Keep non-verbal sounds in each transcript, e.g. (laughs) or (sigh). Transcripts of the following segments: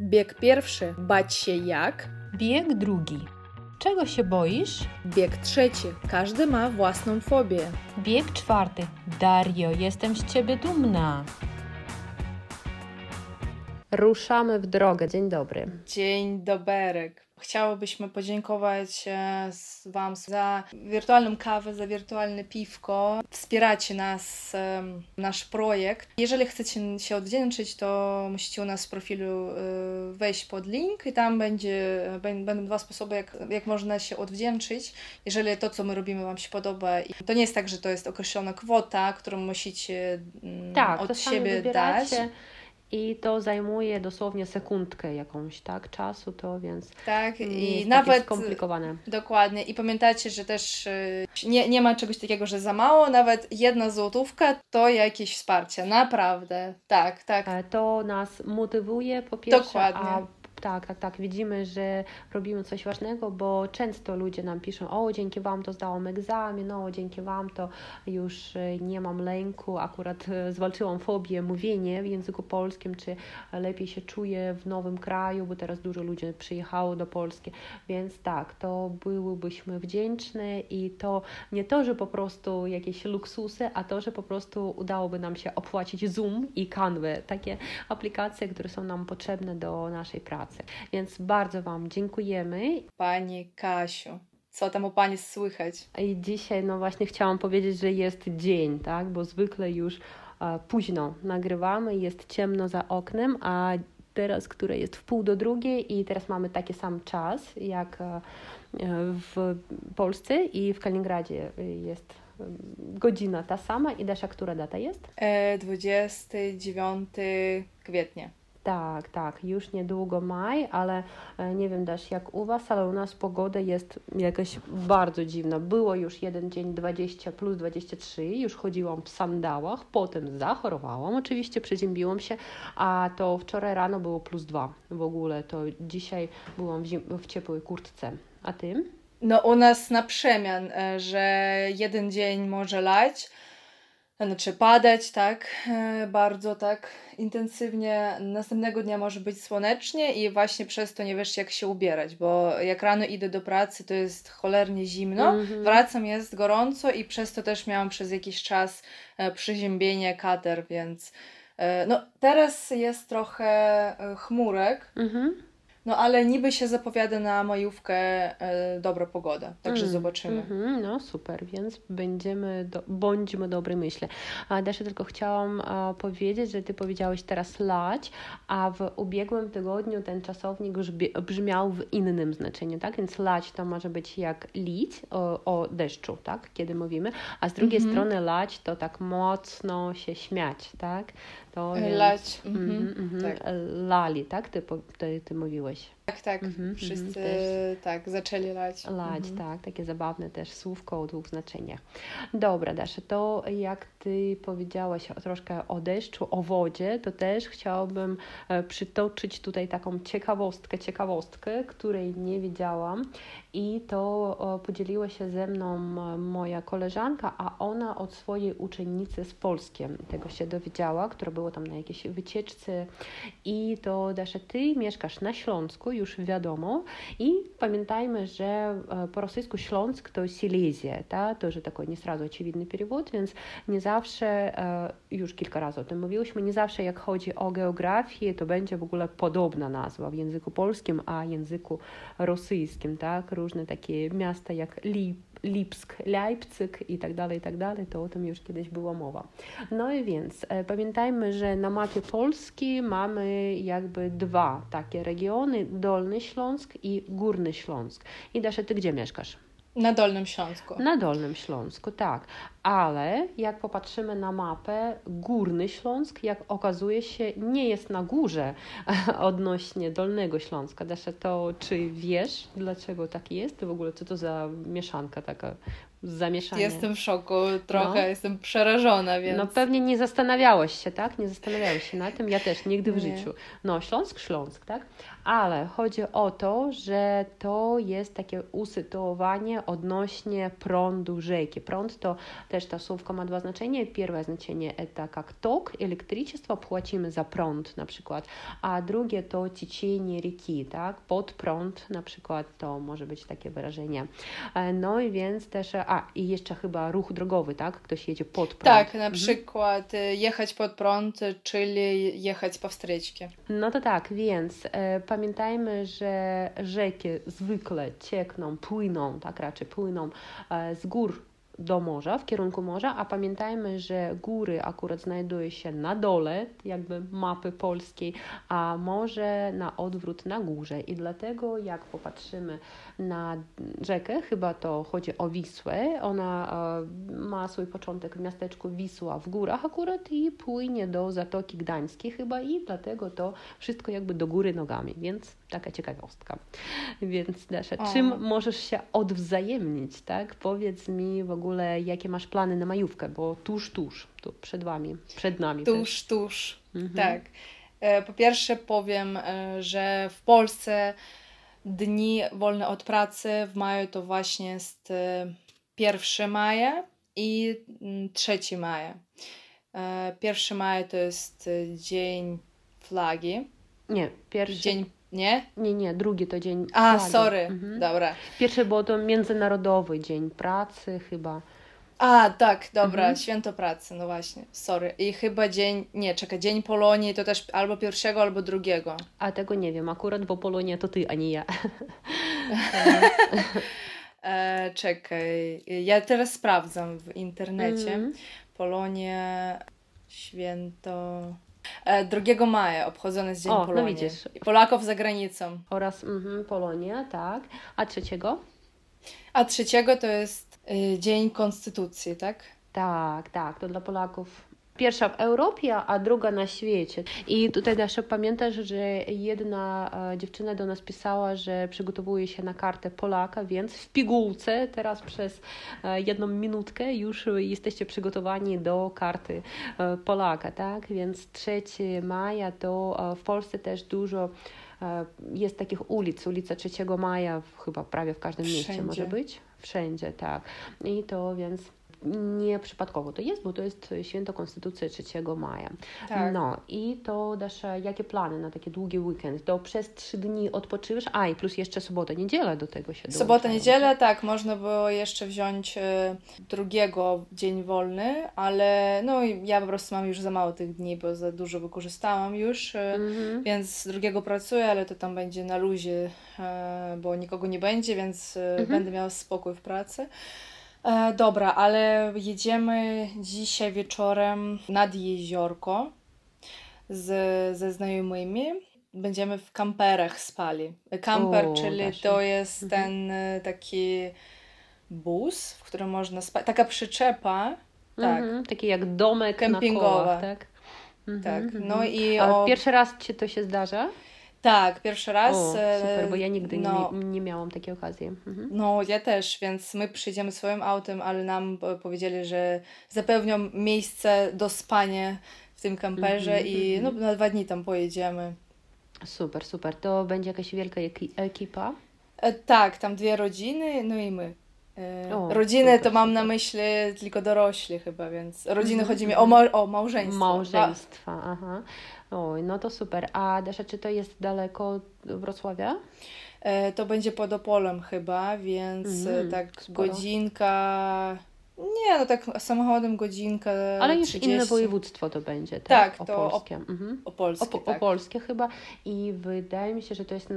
Bieg pierwszy. Bać się jak? Bieg drugi. Czego się boisz? Bieg trzeci. Każdy ma własną fobię. Bieg czwarty. Dario, jestem z ciebie dumna. Ruszamy w drogę. Dzień dobry. Dzień doberek. Chciałobyśmy podziękować e, Wam za wirtualną kawę, za wirtualne piwko. Wspieracie nas, nasz projekt. Jeżeli chcecie się odwdzięczyć, to musicie u nas w profilu e, wejść pod link i tam będzie, będą dwa sposoby, jak, jak można się odwdzięczyć. Jeżeli to, co my robimy, Wam się podoba. To nie jest tak, że to jest określona kwota, którą musicie tak, od siebie dać i to zajmuje dosłownie sekundkę jakąś, tak, czasu to, więc tak, i nawet skomplikowane. Dokładnie. I pamiętajcie, że też y, nie, nie ma czegoś takiego, że za mało, nawet jedna złotówka to jakieś wsparcie, naprawdę. Tak, tak. E, to nas motywuje po pierwsze, Dokładnie. a tak, tak, tak. Widzimy, że robimy coś ważnego, bo często ludzie nam piszą: O, dzięki Wam to zdałam egzamin, o, dzięki Wam to już e, nie mam lęku, akurat e, zwalczyłam fobię mówienie w języku polskim, czy lepiej się czuję w nowym kraju, bo teraz dużo ludzi przyjechało do Polski. Więc tak, to byłybyśmy wdzięczne i to nie to, że po prostu jakieś luksusy, a to, że po prostu udałoby nam się opłacić Zoom i Canva, takie aplikacje, które są nam potrzebne do naszej pracy pracy. Więc bardzo Wam dziękujemy. Pani Kasiu, co tam u Pani słychać? I dzisiaj, no właśnie, chciałam powiedzieć, że jest dzień, tak? Bo zwykle już późno nagrywamy, jest ciemno za oknem, a teraz, które jest w pół do drugiej i teraz mamy taki sam czas jak e, w Polsce i w Kaliningradzie jest godzina ta sama i Dasza, która data jest? 29 e, kwietnia. Tak, tak, już niedługo maj, ale e, nie wiem też jak u Was, ale u nas pogoda jest jakaś bardzo dziwna. Było już jeden dzień 20 plus 23, już chodziłam w sandałach, potem zachorowałam, oczywiście przeziębiłam się, a to wczoraj rano było plus 2 w ogóle, to dzisiaj byłam w, w ciepłej kurtce. A Ty? No u nas na przemian, e, że jeden dzień może lać, znaczy padać, tak, e, bardzo tak intensywnie. Następnego dnia może być słonecznie i właśnie przez to nie wiesz jak się ubierać, bo jak rano idę do pracy, to jest cholernie zimno, mm-hmm. wracam, jest gorąco i przez to też miałam przez jakiś czas e, przyziębienie, kater, więc e, no teraz jest trochę chmurek, mm-hmm. No ale niby się zapowiada na majówkę e, dobra pogoda, także mm, zobaczymy. Mm, no super, więc będziemy, do, bądźmy dobrej myśli. A Dasza, tylko chciałam a, powiedzieć, że Ty powiedziałeś teraz lać, a w ubiegłym tygodniu ten czasownik już brzmiał w innym znaczeniu, tak? Więc lać to może być jak lić o, o deszczu, tak? Kiedy mówimy, a z drugiej mm -hmm. strony lać to tak mocno się śmiać, tak? To Lać. Mm -hmm, tak. Lali, tak? Ty, ty, ty mówiłeś. Tak, tak. Mm -hmm, Wszyscy tak zaczęli lać. Lać, -hmm. tak. Takie zabawne też słówko o dwóch znaczeniach. Dobra, Dasza, to jak Ty powiedziałaś troszkę o deszczu, o wodzie, to też chciałabym e, przytoczyć tutaj taką ciekawostkę, ciekawostkę, której nie wiedziałam i to podzieliła się ze mną moja koleżanka, a ona od swojej uczennicy z Polski tego się dowiedziała, która była tam na jakiejś wycieczce i to Dasza, Ty mieszkasz na Śląsku, już wiadomo i pamiętajmy, że e, po rosyjsku Śląsk to Silesia, ta? to że taki nie сразу очевидny перевод, więc nie zawsze, e, już kilka razy o tym mówiłyśmy, nie zawsze jak chodzi o geografię, to będzie w ogóle podobna nazwa w języku polskim, a języku rosyjskim, tak? różne takie miasta jak Lip, Lipsk, Leipzig i tak dalej, i tak dalej, to o tym już kiedyś była mowa. No i więc e, pamiętajmy, że na mapie Polski mamy jakby dwa takie regiony, Dolny Śląsk i Górny Śląsk. I Dasza, ty gdzie mieszkasz? Na Dolnym Śląsku. Na Dolnym Śląsku, tak. Ale jak popatrzymy na mapę, Górny Śląsk, jak okazuje się, nie jest na górze (laughs) odnośnie Dolnego Śląska. Dasza, to czy wiesz, dlaczego tak jest? W ogóle co to za mieszanka taka zamieszanie. Jestem w szoku, trochę no. jestem przerażona, więc... No pewnie nie zastanawiałeś się, tak? Nie zastanawiałeś się na tym, ja też nigdy w nie. życiu. No Śląsk, Śląsk, tak? Ale chodzi o to, że to jest takie usytuowanie odnośnie prądu rzeki. Prąd to Też ta słówka ma dwa znaczenia. Pierwsze znaczenie to jak tok, elektryczество, płacimy za prąd na przykład, a drugie to ciśnienie rzeki, tak? Pod prąd na przykład to może być takie wyrażenie. No i więc też, a i jeszcze chyba ruch drogowy, tak? Ktoś jedzie pod prąd. Tak, na przykład jechać pod prąd, czyli jechać po wstreczkę. No to tak, więc e, pamiętajmy, że rzeki zwykle ciekną, płyną, tak raczej płyną e, z gór do morza, w kierunku morza, a pamiętajmy, że góry akurat znajdują się na dole, jakby mapy polskiej, a morze na odwrót na górze. I dlatego jak popatrzymy na rzekę, chyba to chodzi o Wisłę, ona e, ma swój początek w miasteczku Wisła w górach akurat i płynie do Zatoki Gdańskiej chyba i dlatego to wszystko jakby do góry nogami, więc taka ciekawostka. Więc Dasza, o. czym możesz się odwzajemnić, tak? Powiedz mi w ogóle, jakie masz plany na majówkę, bo tuż, tuż, tu przed wami, przed nami Tuż, też. tuż, mhm. tak. E, po pierwsze powiem, e, że w Polsce dni wolne od pracy w maju to właśnie jest 1 e, maja i 3 mm, maja. 1 maja to jest dzień flagi. Nie, pierwszy. Dzień nie? Nie, nie, drugi to dzień. A, flagi. sorry, mhm. dobra. Pierwszy było to Międzynarodowy Dzień Pracy chyba. A, tak, dobra, mhm. święto pracy, no właśnie, sorry. I chyba dzień, nie, czekaj, dzień Polonii to też albo pierwszego, albo drugiego. A tego nie wiem, akurat, bo Polonia to ty, a nie ja. (laughs) e, czekaj, ja teraz sprawdzam w internecie. Mhm. Polonia, święto... 2 e, maja obchodzony jest Dzień o, no Polonii. No widzisz. Polaków za granicą. Oraz mhm, Polonia, tak. A trzeciego? A trzeciego to jest y, Dzień Konstytucji, tak? Tak, tak. To dla Polaków pierwsza w Europie, a druga na świecie. I tutaj też pamiętasz, że jedna e, dziewczyna do nas pisała, że przygotowuje się na kartę Polaka, więc w pigułce teraz przez e, jedną minutkę już jesteście przygotowani do karty e, Polaka, tak? Więc 3 maja to w Polsce też dużo jest takich ulic, ulica 3 maja chyba prawie w każdym Wszędzie. mieście może być. Wszędzie, tak. I to więc nieprzypadkowo to jest, bo to jest święto Konstytucji 3 maja. Tak. No i to dasz jakie plany na taki długi weekend? To przez trzy dni odpoczywasz, a i plus jeszcze sobota, niedziela do tego się Sobota, niedziela, tak, można było jeszcze wziąć e, drugiego dzień wolny, ale no ja po prostu mam już za mało tych dni, bo za dużo wykorzystałam już, e, mhm. więc drugiego pracuję, ale to tam będzie na luzie, e, bo nikogo nie będzie, więc mhm. będę miała spokój w pracy. E, dobra, ale jedziemy dzisiaj wieczorem nad jeziorko z, ze znajomymi. Będziemy w kamperach spali. Kamper, czyli to jest mhm. ten e, taki bus, w którym można spać. Taka przyczepa. Tak. Mhm, taki jak domek kempingowa. Kołach, tak? Mhm, tak. No mhm. i o... pierwszy raz Ci to się zdarza? Tak, pierwszy raz. O, super, bo ja nigdy no, nie, nie miałam takiej okazji. Mhm. No, ja też, więc my przyjdziemy swoim autem, ale nam powiedzieli, że zapewnią miejsce do spania w tym kamperze mhm, i mhm. no, na dwa dni tam pojedziemy. Super, super. To będzie jakaś wielka ekipa? E, tak, tam dwie rodziny, no i my. E, o, rodziny to mam na myśli tylko dorośli chyba, więc rodziny chodzi mi o, ma o małżeństwo. Małżeństwa, aha. Oj, no to super. A Desza, czy to jest daleko Wrocławia? E, to będzie pod Opolem chyba, więc mm, tak sporo. godzinka nie, no tak samochodem godzinka. Ale już 30. inne województwo to będzie, tak? Tak, to opolskie. Op mhm. opolskie, Op tak. opolskie chyba. I wydaje mi się, że to jest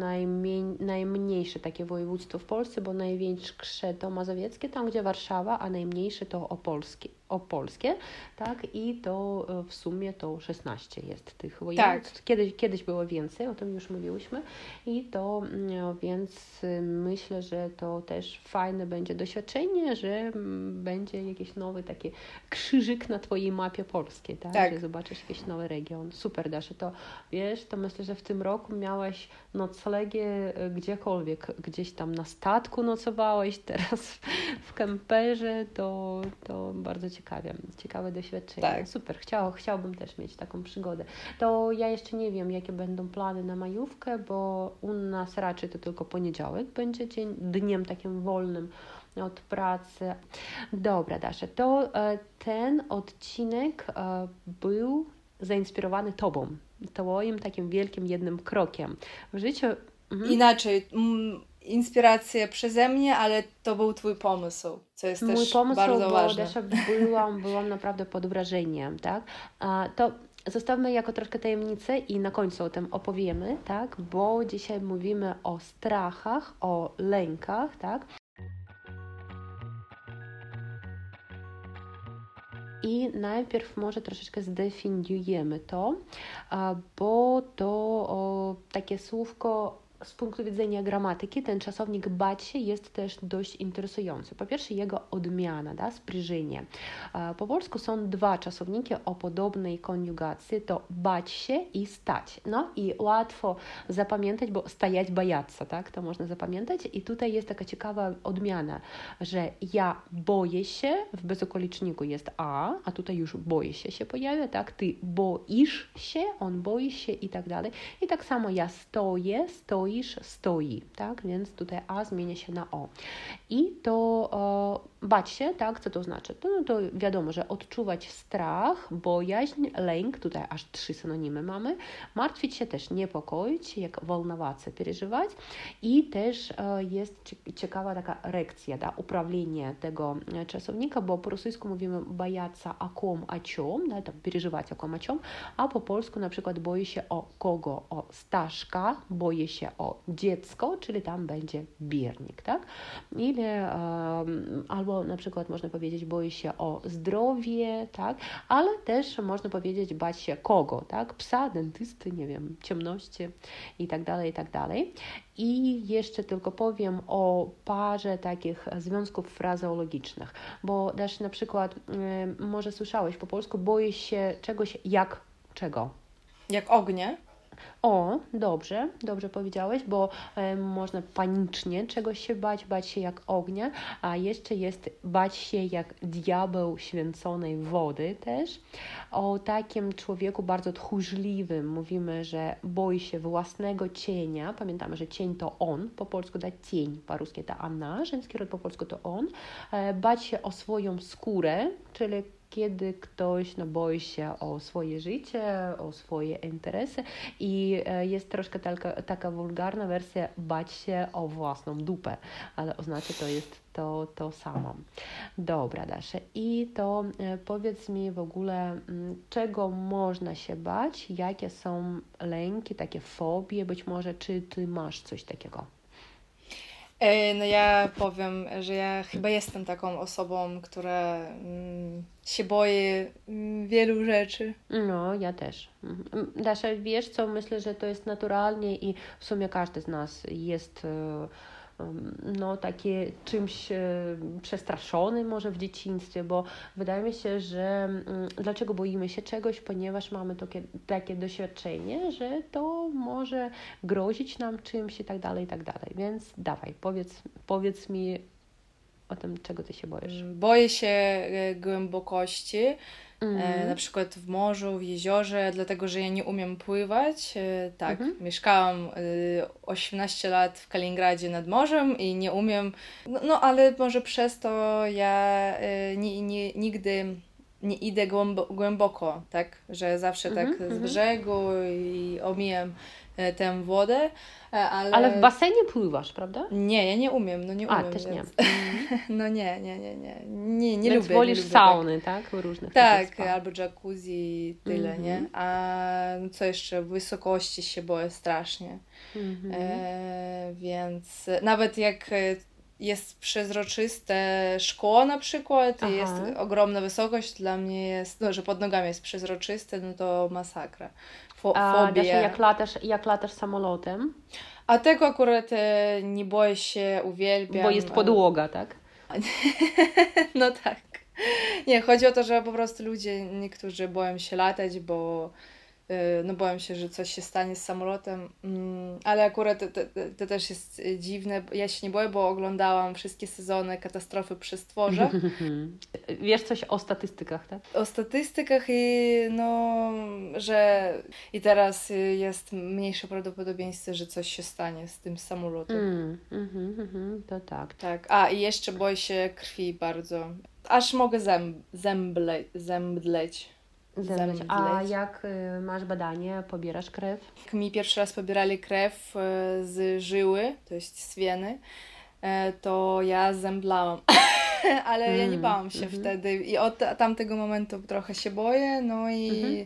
najmniejsze takie województwo w Polsce, bo największe to mazowieckie, tam gdzie Warszawa, a najmniejsze to opolskie opolskie, tak? I to e, w sumie to 16 jest tych województw. Tak. Kiedyś, kiedyś było więcej, o tym już mówiłyśmy. I to, no, więc y, myślę, że to też fajne będzie doświadczenie, że mm, będzie jakiś nowy taki krzyżyk na Twojej mapie polskiej, tak? tak. Że zobaczysz jakiś nowy region. Super, Dasze, to wiesz, to myślę, że w tym roku miałaś noclegę e, gdziekolwiek, gdzieś tam na statku nocowałeś, (laughs) teraz w kemperze, to, to bardzo ciekawe, ciekawe doświadczenie. Tak. Super, Chciał, chciałbym też mieć taką przygodę. To ja jeszcze nie wiem, jakie będą plany na majówkę, bo u nas raczej to tylko poniedziałek będzie dzień, dniem takim wolnym od pracy. Dobra, Dasza, to ten odcinek był zainspirowany Tobą, Twoim takim wielkim jednym krokiem w życiu. Mhm. Inaczej, inspirację przeze mnie, ale to był Twój pomysł, co jest Mój też pomysł, bardzo bo ważne. Też byłam, byłam naprawdę pod wrażeniem, tak? To zostawmy jako troszkę tajemnicę i na końcu o tym opowiemy, tak? Bo dzisiaj mówimy o strachach, o lękach, tak? I najpierw może troszeczkę zdefiniujemy to, bo to takie słówko z punktu widzenia gramatyki ten czasownik bać się jest też dość interesujący. Po pierwsze jego odmiana, da, spryżenie. Po polsku są dwa czasowniki o podobnej koniugacji, to bać się i stać. No i łatwo zapamiętać, bo stajać bajaca, tak, to można zapamiętać. I tutaj jest taka ciekawa odmiana, że ja boję się, w bezokoliczniku jest a, a tutaj już boję się się pojawia, tak, ty boisz się, on boi się i tak dalej. I tak samo ja stoję, stoję, stoisz, stoi, tak? Więc tutaj a zmienia się na o. I to e, bać się, tak? Co to znaczy? To, no to wiadomo, że odczuwać strach, bojaźń, lęk, tutaj aż trzy synonimy mamy, martwić się też, niepokoić się, jak wolnowacy, przeżywać i też e, jest ciekawa taka rekcja, da, uprawienie tego e, czasownika, bo po rosyjsku mówimy bajaca a kom, a ciom, da, no, tam przeżywać o kom, a ciom, a po polsku na przykład boję się o kogo, o Staszka, boję się o o dziecko, czyli tam będzie biernik, tak? Ili, albo na przykład można powiedzieć boi się o zdrowie, tak? Ale też można powiedzieć bać się kogo, tak? Psa, dentysty, nie wiem, ciemności i tak dalej, i tak dalej. I jeszcze tylko powiem o parze takich związków frazeologicznych, bo też na przykład, może słyszałeś po polsku, boję się czegoś jak czego? Jak ognia? O, dobrze, dobrze powiedziałeś, bo e, można panicznie czegoś się bać, bać się jak ognia, a jeszcze jest bać się jak diabeł święconej wody też. O takim człowieku bardzo tchórzliwym mówimy, że boi się własnego cienia. Pamiętamy, że cień to on, po polsku da cień, po ruskie to ona, żeński rod po polsku to on. E, bać się o swoją skórę, czyli kiedy ktoś no, boi się o swoje życie, o swoje interesy i e, jest troszkę taka, taka wulgarna wersja bać się o własną dupę, ale oznacza to jest to, to samo. Dobra, Dasze. I to e, powiedz mi w ogóle, czego można się bać, jakie są lęki, takie fobie być może, czy ty masz coś takiego? E, no ja powiem, że ja chyba jestem taką osobą, która mm, się boi mm, wielu rzeczy. No, ja też. Mhm. Dasza, wiesz co, myślę, że to jest naturalnie i w sumie każdy z nas jest... Y no, takie czymś e, przestraszony może w dzieciństwie, bo wydaje mi się, że mm, dlaczego boimy się czegoś, ponieważ mamy takie, takie doświadczenie, że to może grozić nam czymś i tak dalej, i tak dalej. Więc dawaj, powiedz, powiedz mi o tym, czego ty się boisz. Boję się e, głębokości mm. na przykład w morzu, w jeziorze, dlatego że ja nie umiem pływać. Tak, mm -hmm. mieszkałam 18 lat w Kaliningradzie nad morzem i nie umiem, no, no ale może przez to ja nie, nie, nigdy nie idę głęboko, tak, że zawsze tak mm -hmm. z mhm. brzegu i omijam tę wodę, ale... Ale w basenie pływasz, prawda? Nie, ja nie umiem, no nie umiem. A, też więc... nie. (laughs) no nie, nie, nie, nie, nie, nie więc lubię. wolisz nie lubię, sauny, tak? tak? Różnych Tak, albo jacuzzi, tyle, mm -hmm. nie? A co jeszcze, wysokości się boję strasznie. Mm -hmm. e, więc nawet jak jest przezroczyste szkło na przykład Aha. i jest ogromna wysokość, dla mnie jest, no, że pod nogami jest przezroczyste, no to masakra. Fo A Dasia, jak latasz, jak latasz samolotem? A tego akurat e, nie boję się, uwielbiam. Bo jest podłoga, tak? no tak. Nie, chodzi o to, że po prostu ludzie, niektórzy boją się latać, bo no boję się, że coś się stanie z samolotem, mm, ale akurat to, to, to, też jest dziwne. Ja się nie boję, bo oglądałam wszystkie sezony Katastrofy przy stworze. (laughs) Wiesz coś o statystykach, tak? O statystykach i no, że i teraz jest mniejsze prawdopodobieństwo, że coś się stanie z tym samolotem. Mm, mm, mm, to tak. Tak, a i jeszcze boję się krwi bardzo. Aż mogę zęb, zemdleć. A jak y, masz badanie, pobierasz krew? Jak mi pierwszy raz pobierali krew y, z żyły, to jest z wieny, y, to ja zemdlałam. (laughs) Ale mm. ja nie mm, bałam się mm -hmm. wtedy i od tamtego momentu trochę się boję, no i mm -hmm.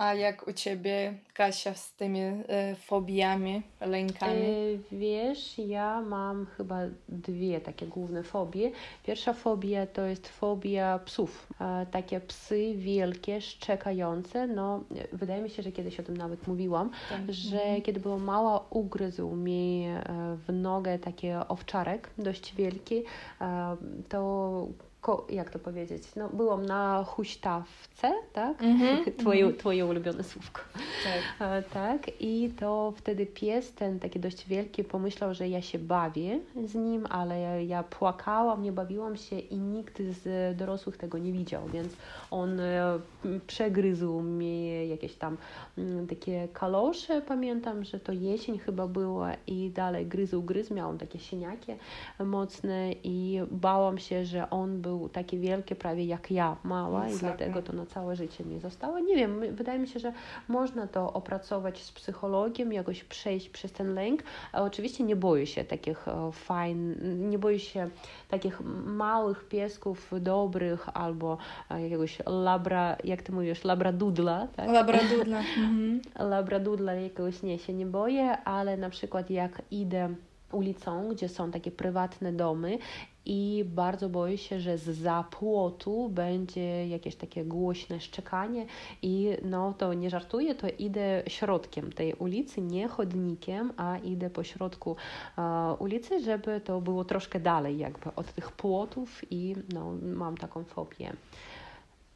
A jak u Ciebie, Kasia, z tymi y, fobiami, lękami? Y, wiesz, ja mam chyba dwie takie główne fobie. Pierwsza fobia to jest fobia psów. E, takie psy wielkie, szczekające. No, wydaje mi się, że kiedyś o tym nawet mówiłam, tak. że mhm. kiedy była mała, ugryzł mi e, w nogę taki owczarek dość wielki. E, to ko, jak to powiedzieć, no byłam na huśtawce, tak? Mm-hmm, (laughs) twoje, mm-hmm. twoje ulubione słówko. Tak. (laughs) E, tak. I to wtedy pies, ten taki dość wielki, pomyślał, że ja się bawię z nim, ale ja, ja płakałam, nie bawiłam się i nikt z dorosłych tego nie widział, więc on e, przegryzł mi jakieś tam mm, takie kalosze, pamiętam, że to jesień chyba była i dalej gryzł, gryzł, miałam takie siniaki mocne i bałam się, że on był taki wielki prawie jak ja, mała i dlatego to na całe życie mi zostało. Nie wiem, wydaje mi się, że można to opracować z psychologiem, jakoś przejść przez ten lęk. Oczywiście nie boję się takich e, fajn, nie boję się takich małych piesków dobrych albo e, jakiegoś labra, jak ty mówisz, labradudla, tak? Labradudla. (laughs) mhm. Labradudla jakiegoś nie się nie boję, ale na przykład jak idę ulicą, gdzie są takie prywatne domy i bardzo boję się, że z płotu będzie jakieś takie głośne szczekanie i no to nie żartuję, to idę środkiem tej ulicy, nie chodnikiem, a idę po środku uh, ulicy, żeby to było troszkę dalej jakby od tych płotów i no mam taką fobię.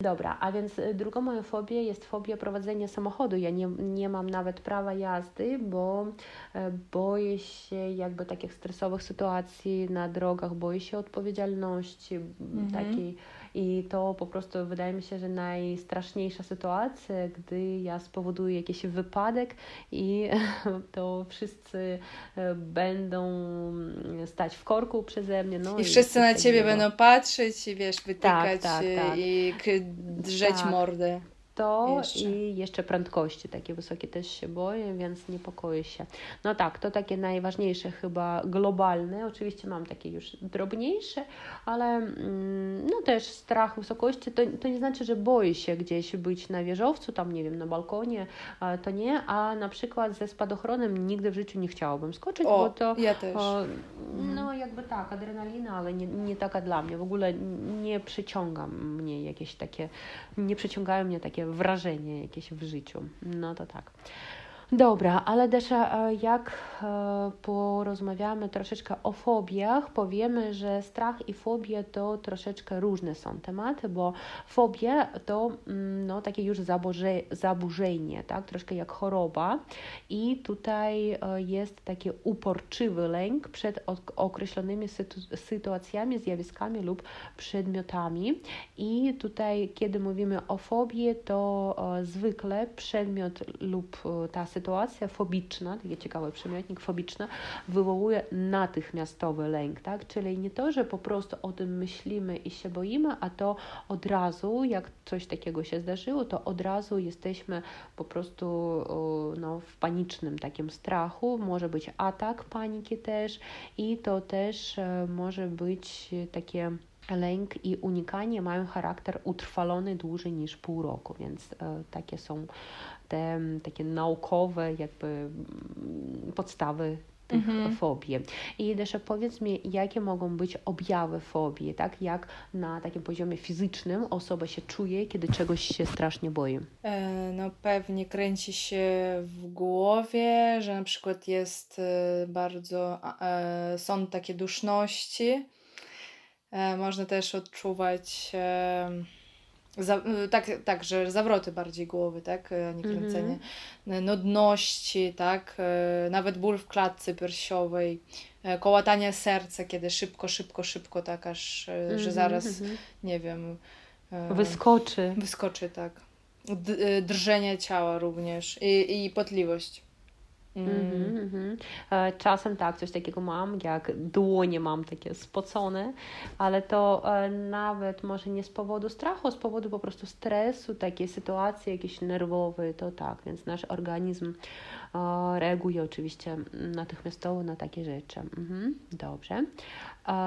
Dobra, a więc y, drugą moją fobią jest fobia prowadzenia samochodu. Ja nie, nie mam nawet prawa jazdy, bo e, boję się jakby takich stresowych sytuacji na drogach, boję się odpowiedzialności mhm. takiej i to po prostu wydaje mi się, że najstraszniejsza sytuacja, gdy ja spowoduję jakiś wypadek i (laughs) to wszyscy e, będą stać w korku przeze mnie. No I, i wszyscy na ciebie będą patrzeć i wiesz, wytykać tak, tak, tak. i drzeć tak. mordę to jeszcze. i jeszcze prędkości takie wysokie też się boję, więc niepokoję się. No tak, to takie najważniejsze chyba globalne. Oczywiście mam takie już drobniejsze, ale mm, no też strach wysokości to, to nie znaczy, że boję się gdzieś być na wieżowcu, tam nie wiem, na balkonie, to nie, a na przykład ze spadochronem nigdy w życiu nie chciałabym skoczyć, o, bo to ja też. O, no mhm. jakby tak, adrenalina, ale nie, nie taka dla mnie. W ogóle nie przyciąga mnie jakieś takie, nie przyciągają mnie takie wrażenie jakieś w życiu. No to tak. Dobra, ale Desza, e, jak e, porozmawiamy troszeczkę o fobiach, powiemy, że strach i fobie to troszeczkę różne są tematy, bo fobie to mm, no, takie już zaburze, zaburzenie, tak? troszkę jak choroba i tutaj e, jest taki uporczywy lęk przed określonymi sytu sytuacjami, zjawiskami lub przedmiotami i tutaj, kiedy mówimy o fobii, to zwykle przedmiot lub ta sytuacja fobiczna, taki ciekawy przymiotnik fobiczna, wywołuje natychmiastowy lęk, tak? Czyli nie to, że po prostu o tym myślimy i się boimy, a to od razu, jak coś takiego się zdarzyło, to od razu jesteśmy po prostu no, w panicznym takim strachu. Może być atak paniki też i to też e, może być takie lęk i unikanie mają charakter utrwalony dłużej niż pół roku, więc e, takie są te takie naukowe jakby mm, podstawy tych mhm. fobii. I też powiedz mi, jakie mogą być objawy fobii, tak? Jak na takim poziomie fizycznym osoba się czuje, kiedy czegoś się strasznie boi? E, no pewnie kręci się w głowie, że na przykład jest e, bardzo, e, są takie duszności. Można też odczuwać Za, tak, tak, że zawroty bardziej głowy, tak, a nie kręcenie. Mm-hmm. Nudności, tak, nawet ból w klatce piersiowej, kołatanie serca, kiedy szybko, szybko, szybko, tak, aż, mm-hmm, że zaraz, mm-hmm. nie wiem... Wyskoczy. Wyskoczy, tak. D- drżenie ciała również i, i potliwość. Mm. Mm-hmm. Czasem tak, coś takiego mam, jak dłonie mam takie spocone, ale to nawet może nie z powodu strachu, z powodu po prostu stresu, takiej sytuacji jakiejś nerwowej, to tak, więc nasz organizm reaguje oczywiście natychmiastowo na takie rzeczy. Mhm, dobrze.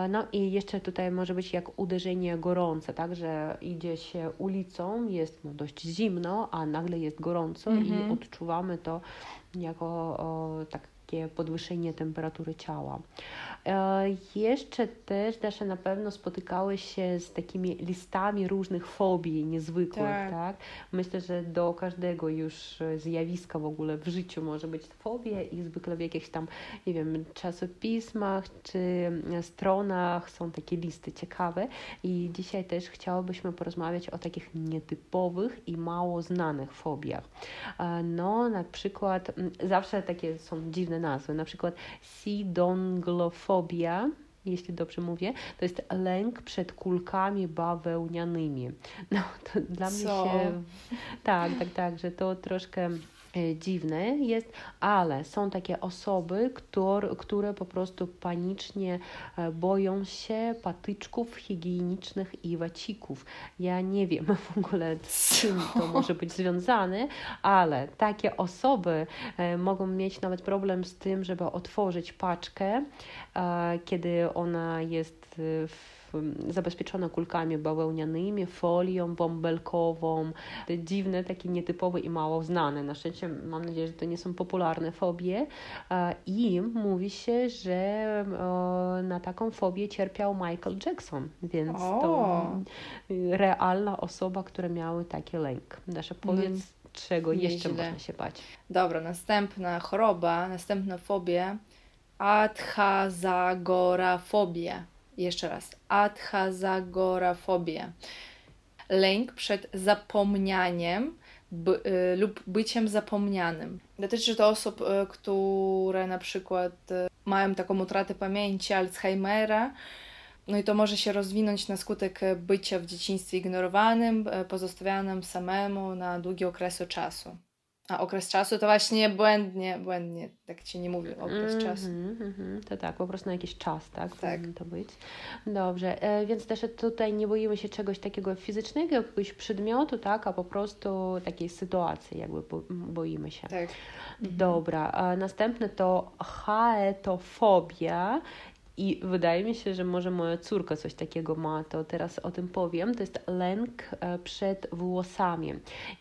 No i jeszcze tutaj może być jak uderzenie gorące, tak, że idzie się ulicą, jest no, dość zimno, a nagle jest gorąco i mhm. odczuwamy to jako o, takie podwyższenie temperatury ciała. E, jeszcze też, Dasza, na pewno spotykały się z takimi listami różnych fobii niezwykłych, tak. tak? Myślę, że do każdego już zjawiska w ogóle w życiu może być fobia i zwykle w jakichś tam, nie wiem, czasopismach czy stronach są takie listy ciekawe i dzisiaj też chciałobyśmy porozmawiać o takich nietypowych i mało znanych fobiach. E, no, na przykład, zawsze takie są dziwne nazwy, na przykład sidonglofobia, fobia, jeśli dobrze mówię, to jest lęk przed kulkami bawełnianymi. No, to dla Co? mnie się... Tak, tak, tak, że to troszkę dziwne jest, ale są takie osoby, które, które po prostu panicznie e, boją się patyczków higienicznych i wacików. Ja nie wiem w ogóle z czym to może być związane, ale takie osoby e, mogą mieć nawet problem z tym, żeby otworzyć paczkę, kiedy ona jest w zabezpieczona kulkami bawełnianymi, folią bąbelkową. Te dziwne, takie nietypowe i mało znane. Na szczęście mam nadzieję, że to nie są popularne fobie. I mówi się, że na taką fobię cierpiał Michael Jackson, więc o. to realna osoba, która miała taki lęk. Dasza, powiedz, mm. czego Nieźle. jeszcze można się bać. Dobra, następna choroba, następna fobia adhazagorafobia. Jeszcze raz. Adhazagorafobia. Lęk przed zapomnianiem y, lub byciem zapomnianym. Dotyczy to osób, y, które na przykład y, mają taką utratę pamięci, Alzheimera, no i to może się rozwinąć na skutek bycia w dzieciństwie ignorowanym, pozostawianym samemu na długie okresy czasu. A okres czasu to właśnie błędnie, błędnie, tak ci nie mówię, okres mm -hmm, czasu. Mm -hmm. To tak, po prostu na jakiś czas, tak? Tak. to być. Dobrze, e, więc też tutaj nie boimy się czegoś takiego fizycznego, jakiegoś przedmiotu, tak? A po prostu takiej sytuacji jakby boimy się. Tak. Dobra, a następne to haetofobia i wydaje mi się, że może moja córka coś takiego ma, to teraz o tym powiem. To jest lęk e, przed włosami.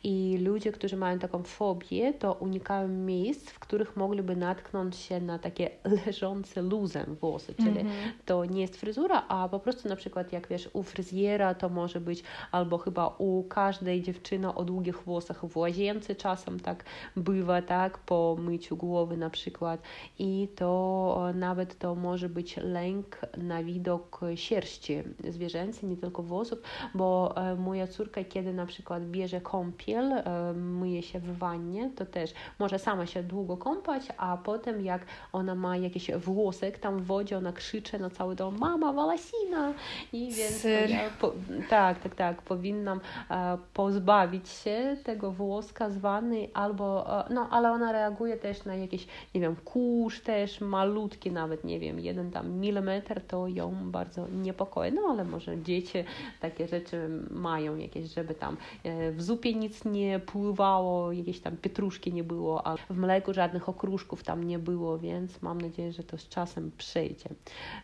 I ludzie, którzy mają taką fobię, to unikają miejsc, w których mogliby natknąć się na takie (laughs) leżące luzem włosy. Czyli mm -hmm. to nie jest fryzura, a po prostu na przykład jak wiesz, u fryzjera to może być albo chyba u każdej dziewczyny o długich włosach w łazience czasem tak bywa, tak, po myciu głowy na przykład. I to nawet to może być lęk na widok sierści zwierzęcej, nie tylko włosów, bo e, moja córka, kiedy na przykład bierze kąpiel, e, myje się w wannie, to też może sama się długo kąpać, a potem jak ona ma jakiś włosek tam w wodzie, ona krzycze na cały dom, mama, walasina! I więc ja po, tak, tak, tak, powinnam e, pozbawić się tego włoska z wanny albo, no, ale ona reaguje też na jakiś, nie wiem, kurz też malutki nawet, nie wiem, jeden tam milimetr, to ją bardzo niepokoi. No ale może dzieci takie rzeczy mają jakieś, żeby tam e, w zupie nic nie pływało, jakieś tam pietruszki nie było, a w mleku żadnych okruszków tam nie było, więc mam nadzieję, że to z czasem przejdzie.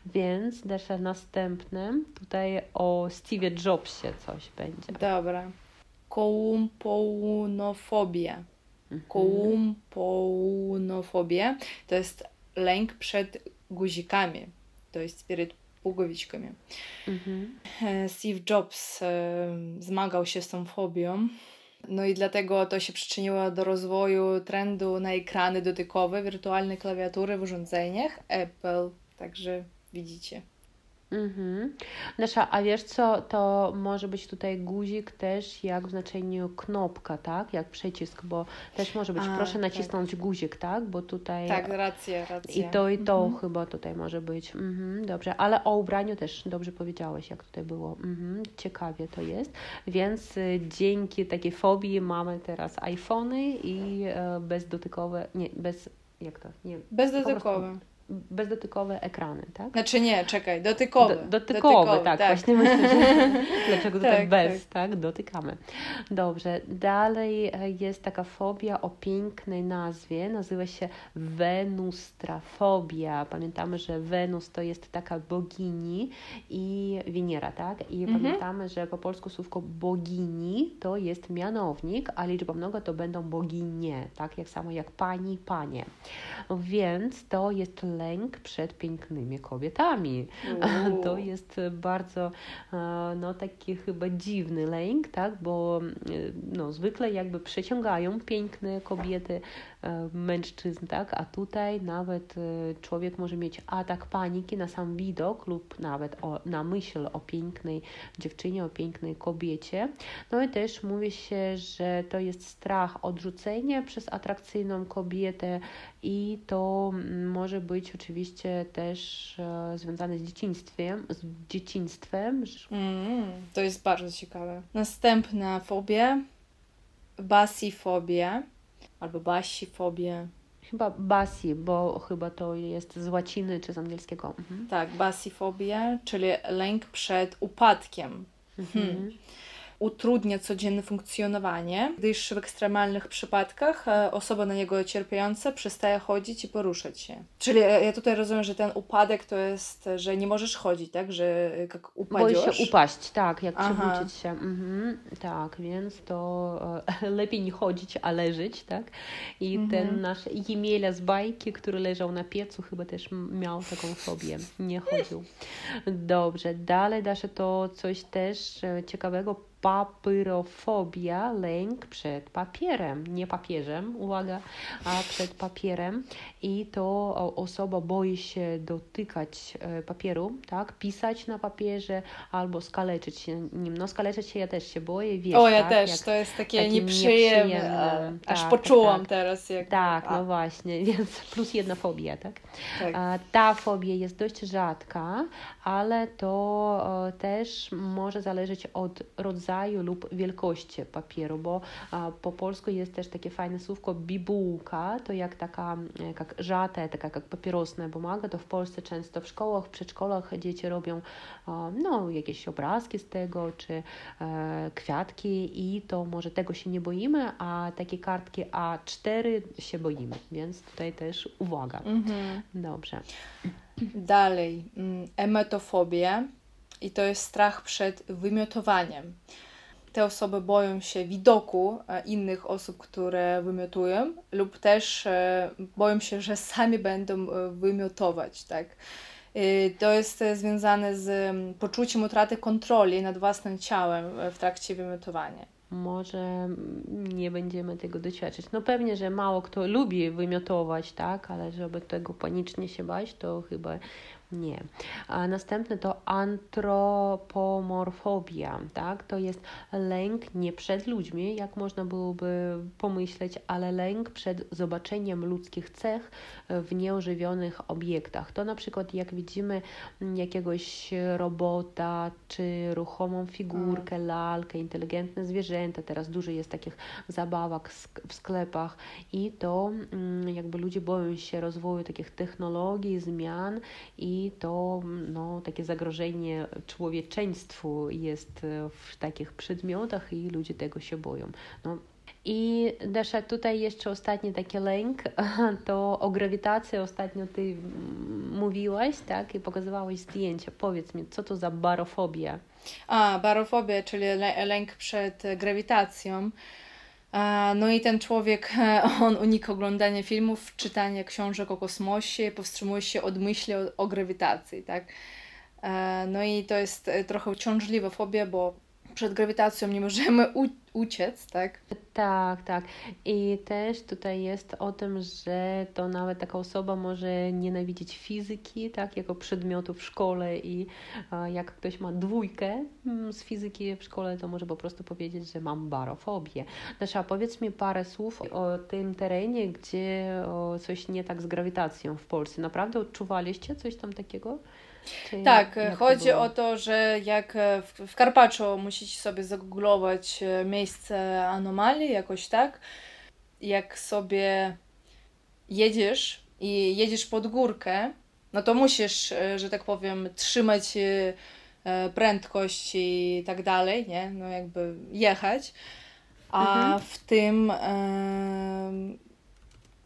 Więc nasze następne tutaj o Steve Jobsie coś będzie. Dobra. Kołumpounofobia. Mhm. Kołumpounofobia to jest lęk przed guzikami to jest spiryt pługowiczkami. Mhm. E, Steve Jobs e, zmagał się z tą fobią. No i dlatego to się przyczyniło do rozwoju trendu na ekrany dotykowe, wirtualne klawiatury w urządzeniach Apple. Także widzicie. Mhm. Nasza, a wiesz co, to może być tutaj guzik też jak w znaczeniu knopka, tak? Jak przycisk, bo też może być, A, proszę tak. nacisnąć guzik, tak? Bo tutaj... Tak, rację, rację. I to i to Mhm. chyba tutaj może być. Mhm, dobrze, ale o ubraniu też dobrze powiedziałeś, jak tutaj było. Mhm, ciekawie to jest. Więc y, dzięki takiej fobii mamy teraz iPhony i e, bezdotykowe, nie, bez, jak to? Nie, Bezdotykowy. Bezdotykowe ekrany, tak? Znaczy nie, czekaj, dotykowy. Do, dotykowe, tak, właśnie myślę, że (laughs) dlaczego tutaj Tak, bez, tak. dotykamy. Dobrze, dalej e, jest taka fobia o pięknej nazwie, nazywa się Wenustrafobia. Pamiętamy, że Wenus to jest taka bogini i Weniera, tak? I Mhm. pamiętamy, że po polsku słówko bogini to jest mianownik, a liczba mnoga to będą boginie, tak? Jak samo jak pani, panie. Więc to jest lęk przed pięknymi kobietami. Uuu. To jest bardzo e, no, taki chyba dziwny lęk, tak? bo e, no, zwykle jakby przyciągają piękne kobiety, mężczyzn, tak? a tutaj nawet e, człowiek może mieć atak paniki na sam widok lub nawet o, na myśl o pięknej dziewczynie, o pięknej kobiecie. No i też mówi się, że to jest strach odrzucenia przez atrakcyjną kobietę i to mm, może być oczywiście też e, związane z dzieciństwem, z dzieciństwem. Mm, to jest bardzo ciekawe. Następna fobia. Basifobia. Albo basifobia. Chyba basi, bo chyba to jest z łaciny czy z angielskiego. Mhm. Tak, basifobia, czyli lęk przed upadkiem. Mhm. Utrudnia codzienne funkcjonowanie, gdyż w ekstremalnych przypadkach e, osoba na niego cierpiąca przestaje chodzić i poruszać się. Czyli e, ja tutaj rozumiem, że ten upadek to jest, że nie możesz chodzić, tak? Że e, jak upadziesz... się upaść, tak, jak Aha. przewrócić się. Mhm. Tak, więc to e, (laughs) lepiej nie chodzić, a leżeć, tak? I Mhm. ten nasz Jemielia z bajki, który leżał na piecu, chyba też miał taką fobię, nie chodził. Dobrze, dalej Dasza, to coś też e, ciekawego. Papyrofobia, lęk przed papierem, nie papieżem, uwaga, a przed papierem. I to osoba boi się dotykać e, papieru, tak, pisać na papierze albo skaleczyć się nim. No skaleczyć się ja też się boję, wiesz, O, ja tak, też, jak- to jest takie nieprzyjemne. Aż Tak, poczułam tak, teraz. Jak... Tak, A, no właśnie, (laughs) więc plus jedna fobia, tak? tak. Ta fobia jest dość rzadka, ale to e, też może zależeć od rodzaju lub wielkości papieru, bo po polsku jest też takie fajne słówko bibułka, to jak taka jak żata, taka jak papierosna pomaga, to w Polsce często w szkołach, w przedszkolach dzieci robią no, jakieś obrazki z tego, czy e, kwiatki i to może tego się nie boimy, a takie kartki A4 się boimy, więc tutaj też uwaga. Mhm. Dobrze. Dalej, mm, emetofobia i to jest strach przed wymiotowaniem. Te osoby boją się widoku e, innych osób, które wymiotują, lub też e, boją się, że sami będą e, wymiotować, tak? To jest związane z mm, poczuciem utraty kontroli nad własnym ciałem w trakcie wymiotowania. Może mm, nie będziemy tego doświadczyć. No pewnie, że mało kto lubi wymiotować, tak, ale żeby tego panicznie się bać, to chyba nie. A następne to antropomorfobia, tak? To jest lęk nie przed ludźmi, jak można byłoby pomyśleć, ale lęk przed zobaczeniem ludzkich cech w nieożywionych obiektach. To na przykład jak widzimy mm, jakiegoś robota, czy ruchomą figurkę, lalkę, inteligentne zwierzęta. Teraz dużo jest takich zabawek w sklepach i to mm, jakby ludzie boją się rozwoju takich technologii, zmian i to no, takie zagrożenie człowieczeństwu jest e, w takich przedmiotach i ludzie tego się boją. No, i Dasza, tutaj jeszcze ostatni taki lęk, (laughs) to o grawitacji ostatnio ty mówiłaś, tak, i pokazywałaś zdjęcia. Powiedz mi, co to za barofobia? A, barofobia, czyli lę- lęk przed grawitacją. No i ten człowiek, (laughs) on unika oglądania filmów, czytania książek o kosmosie, powstrzymuje się od myśli o, o grawitacji, tak? E, No i to jest e, trochę uciążliwa fobia, bo przed grawitacją nie możemy uciec, tak? Tak, tak. I też tutaj jest o tym, że to nawet taka osoba może nienawidzić fizyki, tak, jako przedmiotu w szkole i jak ktoś ma dwójkę mm, z fizyki w szkole, to może po prostu powiedzieć, że mam barofobię. Dasza, powiedz mi parę słów o tym terenie, gdzie coś nie tak z grawitacją w Polsce. Naprawdę odczuwaliście coś tam takiego? Tak, chodzi to o to, że jak w, w Karpaczu musicie sobie zagooglować e, miejsce anomalii, jakoś tak, jak sobie jedziesz i jedziesz pod górkę, no to musisz, e, że tak powiem, trzymać e, prędkość i tak dalej, nie? No jakby jechać. A mhm. w tym,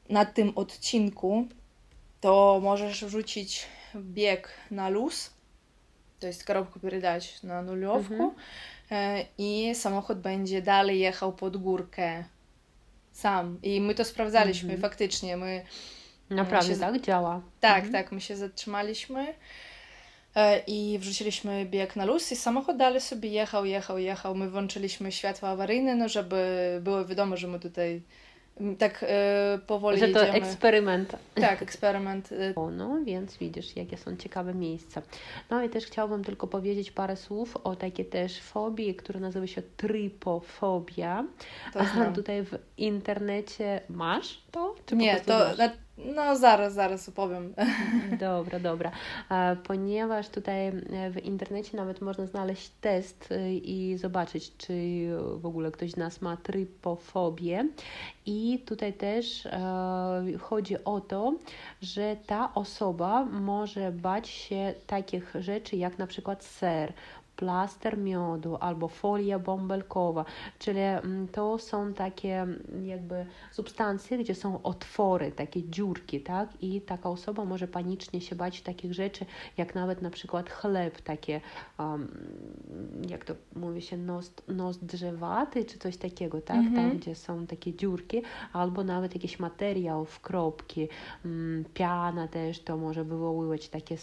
na tym odcinku to możesz wrzucić bieg na luz, to jest kropkę przydać na nulowku mhm. E, i samochód będzie dalej jechał pod górkę sam. I my to sprawdzaliśmy mhm. faktycznie. My, e, Naprawdę się... tak działa. Tak, mhm. tak, my się zatrzymaliśmy e, i wrzuciliśmy bieg na luz i samochód dalej sobie jechał, jechał, jechał. My włączyliśmy światła awaryjne, no żeby było wiadomo, że my tutaj tak e, powoli Że to jedziemy. eksperyment. Tak, eksperyment. O, no, więc widzisz, jakie są ciekawe miejsca. No i też chciałabym tylko powiedzieć parę słów o takiej też fobii, która nazywa się trypofobia. To znam. Tutaj w internecie masz to? Czy Nie, to, no zaraz, zaraz opowiem. (laughs) Dobra, dobra. Ponieważ tutaj e, w internecie nawet można znaleźć test e, i zobaczyć, czy w ogóle ktoś z nas ma trypofobię. I tutaj też e, chodzi o to, że ta osoba może bać się takich rzeczy jak na przykład ser, plaster miodu albo folia bąbelkowa, czyli mm, to są takie mm, jakby substancje, gdzie są otwory, takie dziurki, tak? I taka osoba może panicznie się bać takich rzeczy, jak nawet na przykład chleb, takie, um, jak to mówi się, nos, nos drzewaty, czy coś takiego, tak? Tam, gdzie są takie dziurki, albo nawet jakiś materiał w kropki, um, piana też to może wywoływać takie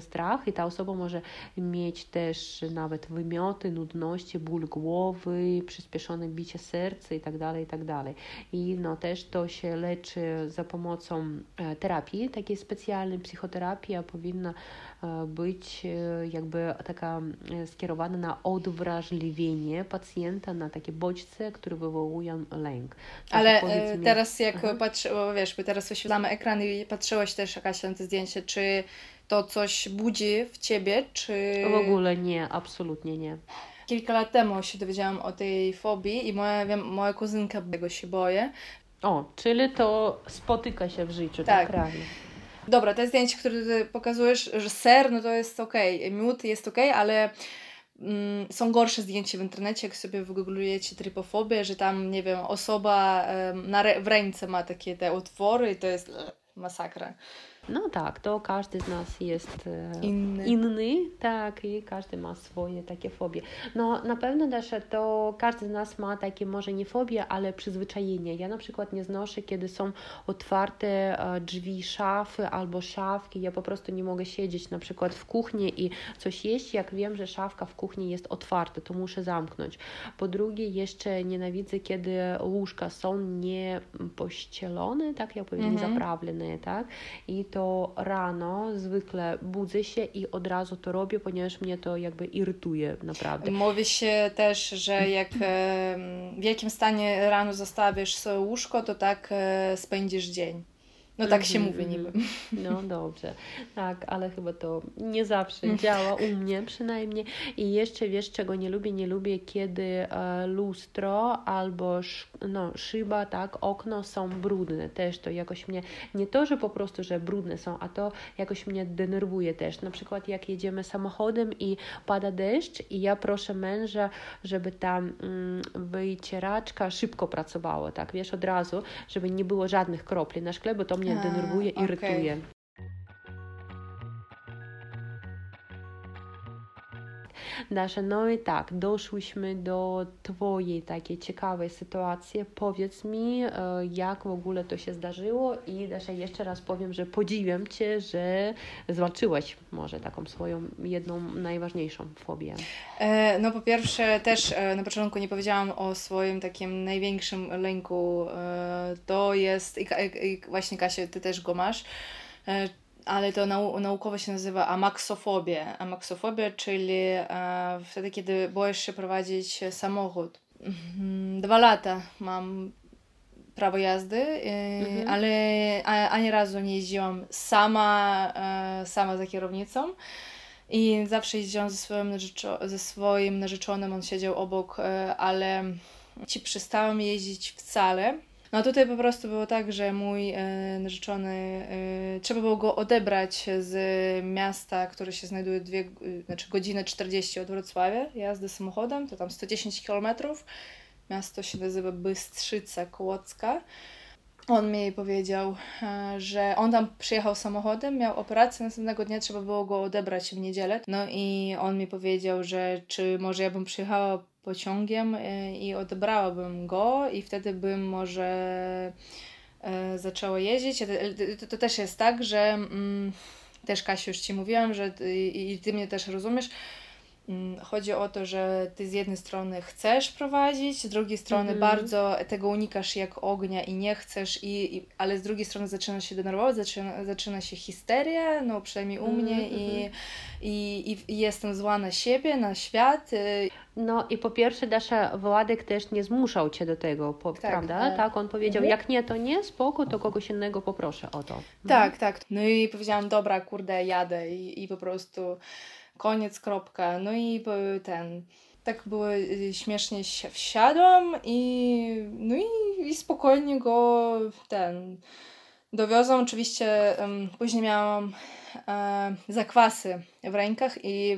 strach i ta osoba może mieć też nawet wymioty, nudności, ból głowy, przyspieszone bicie serca i tak dalej, i tak. I no też to się leczy za pomocą e, terapii, takiej specjalnej psychoterapii, a powinna e, być e, jakby taka skierowana na odwrażliwienie pacjenta na takie bodźce, które wywołują lęk. Ale teraz jak patrzę, wiesz, my teraz wyświetlamy ekran i patrzyłaś też jakaś na to zdjęcie, czy to coś budzi w ciebie, czy. W ogóle nie, absolutnie nie. Kilka lat temu się dowiedziałam o tej fobii i moja, wiem, moja kuzynka tego się boję. O, czyli to spotyka się w życiu, tak, tak Dobra, te zdjęcie, które ty pokazujesz, że ser, no to jest ok, miód jest ok, ale mm, są gorsze zdjęcia w internecie, jak sobie wygooglujecie trypofobię, że tam, nie wiem, osoba na re w ręce ma takie te otwory i to jest masakra. No tak, to każdy z nas jest e, inny. inny, tak, i każdy ma swoje takie fobie. No na pewno też to każdy z nas ma takie może nie fobie, ale przyzwyczajenie. Ja na przykład nie znoszę, kiedy są otwarte e, drzwi szafy albo szafki. Ja po prostu nie mogę siedzieć na przykład w kuchni i coś jeść, jak wiem, że szafka w kuchni jest otwarta, to muszę zamknąć. Po drugie, jeszcze nienawidzę, kiedy łóżka są niepościelone, tak jak powiem, mhm. zaprawlone, tak, i to rano zwykle budzę się i od razu to robię, ponieważ mnie to jakby irytuje naprawdę. Mówi się też, że jak w jakim stanie rano zostawisz swoje łóżko, to tak e, spędzisz dzień. No tak się mm -hmm. mówi niby. No dobrze, tak, ale chyba to nie zawsze działa u mnie przynajmniej. I jeszcze wiesz, czego nie lubię? Nie lubię, kiedy e, lustro albo no, szyba, tak, okno są brudne. Też to jakoś mnie, nie to, że po prostu, że brudne są, a to jakoś mnie denerwuje też. Na przykład jak jedziemy samochodem i pada deszcz i ja proszę męża, żeby ta mm, wycieraczka szybko pracowała, tak, wiesz, od razu, żeby nie było żadnych kropli na szkle, bo to mnie denerwuje, irytuje. Dasza, no i tak, doszłyśmy do Twojej takiej ciekawej sytuacji. Powiedz mi, jak w ogóle to się zdarzyło i Dasza, jeszcze raz powiem, że podziwiam Cię, że zwalczyłaś może taką swoją jedną najważniejszą fobię. E, no po pierwsze też e, na początku nie powiedziałam o swoim takim największym lęku. E, to jest, i, właśnie Kasia, Ty też go masz, e, ale to nau naukowo się nazywa amaksofobia. Amaksofobia, czyli e, wtedy, kiedy boisz się prowadzić samochód. Mhm, dwa lata mam prawo jazdy, e, mhm. ale ani razu nie jeździłam sama, e, sama za kierownicą. I zawsze jeździłam ze swoim, narzeczo- ze swoim narzeczonym, on siedział obok, e, ale ci przestałam jeździć wcale no tutaj po prostu było tak, że mój e, narzeczony, e, trzeba było go odebrać z miasta, które się znajduje dwie, e, znaczy godzinę 40 od Wrocławia, jazdy samochodem, to tam 110 km. Miasto się nazywa Bystrzyca Kołocka. On mi powiedział, że on tam przyjechał samochodem, miał operację, następnego dnia trzeba było go odebrać w niedzielę. No i on mi powiedział, że czy może ja bym przyjechała pociągiem e, i odebrałabym go i wtedy bym może e, zaczęła jeździć. To, to też jest tak, że mm, też Kasiu już Ci mówiłam, że i, i Ty mnie też rozumiesz, Chodzi o to, że ty z jednej strony chcesz prowadzić, z drugiej strony mm -hmm. bardzo tego unikasz jak ognia i nie chcesz, i, i, ale z drugiej strony zaczyna się denerwować, zaczyna, zaczyna się histeria, no przynajmniej u mnie, mm -hmm. i, mhm. i, i jestem zła na siebie, na świat. Y, no i po pierwsze, Dasza, Władek też nie zmuszał cię do tego, po, tak, prawda? Tak. tak, on powiedział, mhm. jak nie, to nie, spoko, to kogoś innego poproszę o to. Tak, mhm. tak. No i powiedziałam, dobra, kurde, jadę i, i po prostu koniec, kropka. No i ten tak było y, śmiesznie wsiadłam i no i, i spokojnie go ten dowiozłam. Oczywiście um, później miałam um, zakwasy w rękach i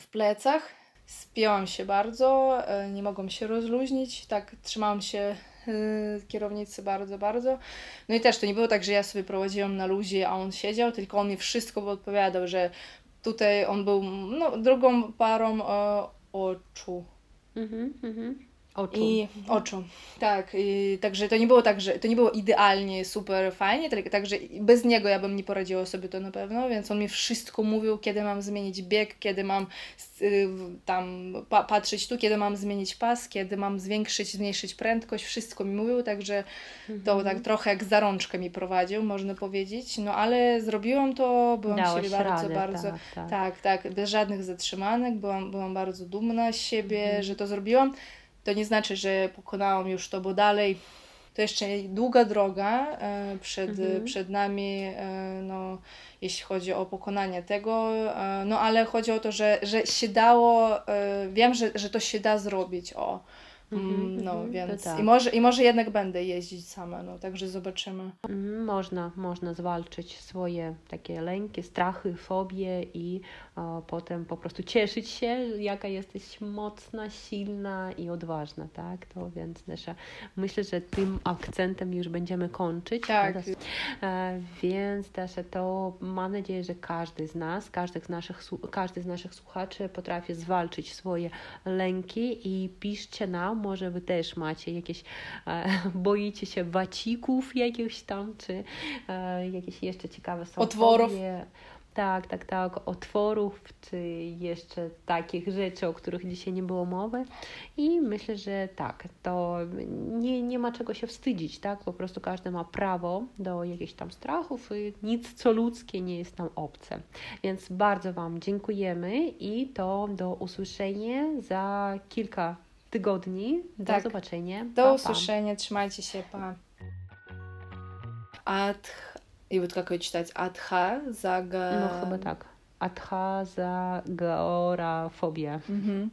w plecach Spięłam się bardzo, e, nie mogłam się rozluźnić, tak trzymałam się e, kierownicy bardzo, bardzo. No i też to nie było tak, że ja sobie prowadziłam na luzie, a on siedział, tylko on mi wszystko odpowiadał, że tutaj on był no, drugą parą e, oczu. Mhm, mhm. Oczu. I oczu. Tak, i, także to nie było tak, że to nie było idealnie, super fajnie, tak, także bez niego ja bym nie poradziła sobie to na pewno, więc on mi wszystko mówił, kiedy mam zmienić bieg, kiedy mam y, tam pa, patrzeć tu, kiedy mam zmienić pas, kiedy mam zwiększyć, zmniejszyć prędkość, wszystko mi mówił, także mhm. to tak trochę jak za rączkę mi prowadził, można powiedzieć, no ale zrobiłam to, byłam Dałaś siebie bardzo, radę, bardzo, tak tak. tak, tak, bez żadnych zatrzymanek, byłam, byłam bardzo dumna z siebie, mhm. że to zrobiłam. To nie znaczy, że pokonałam już to, bo dalej to jeszcze długa droga e, przed, mhm. przed nami, e, no, jeśli chodzi o pokonanie tego, e, no ale chodzi o to, że, że się dało, wiem, że, że to się da zrobić, o. Mm, no mm, więc tak. i, może, i może jednak będę jeździć sama, no także zobaczymy. Mm, można, można zwalczyć swoje takie lęki, strachy, fobie i o, potem po prostu cieszyć się, jaka jesteś mocna, silna i odważna, tak? To więc też myślę, że tym akcentem już będziemy kończyć. Tak. E, więc też to mam nadzieję, że każdy z nas, każdy z naszych, każdy z naszych słuchaczy potrafi zwalczyć swoje lęki i piszcie nam, może Wy też macie jakieś, e, (laughs) boicie się wacików jakichś tam, czy e, jakieś jeszcze ciekawe są Otworów. Tak, tak, tak, otworów, czy jeszcze takich rzeczy, o których dzisiaj nie było mowy. I myślę, że tak, to nie, nie ma czego się wstydzić, tak? Po prostu każdy ma prawo do jakichś tam strachów i nic co ludzkie nie jest nam obce. Więc bardzo Wam dziękujemy i to do usłyszenia za kilka tygodni. Do tak. zobaczenia. Do pa, usłyszenia. Trzymajcie się. Pa. Adh... I вот как ее читать? Адха за... Ну, chyba tak. Adha za georafobia. Mhm.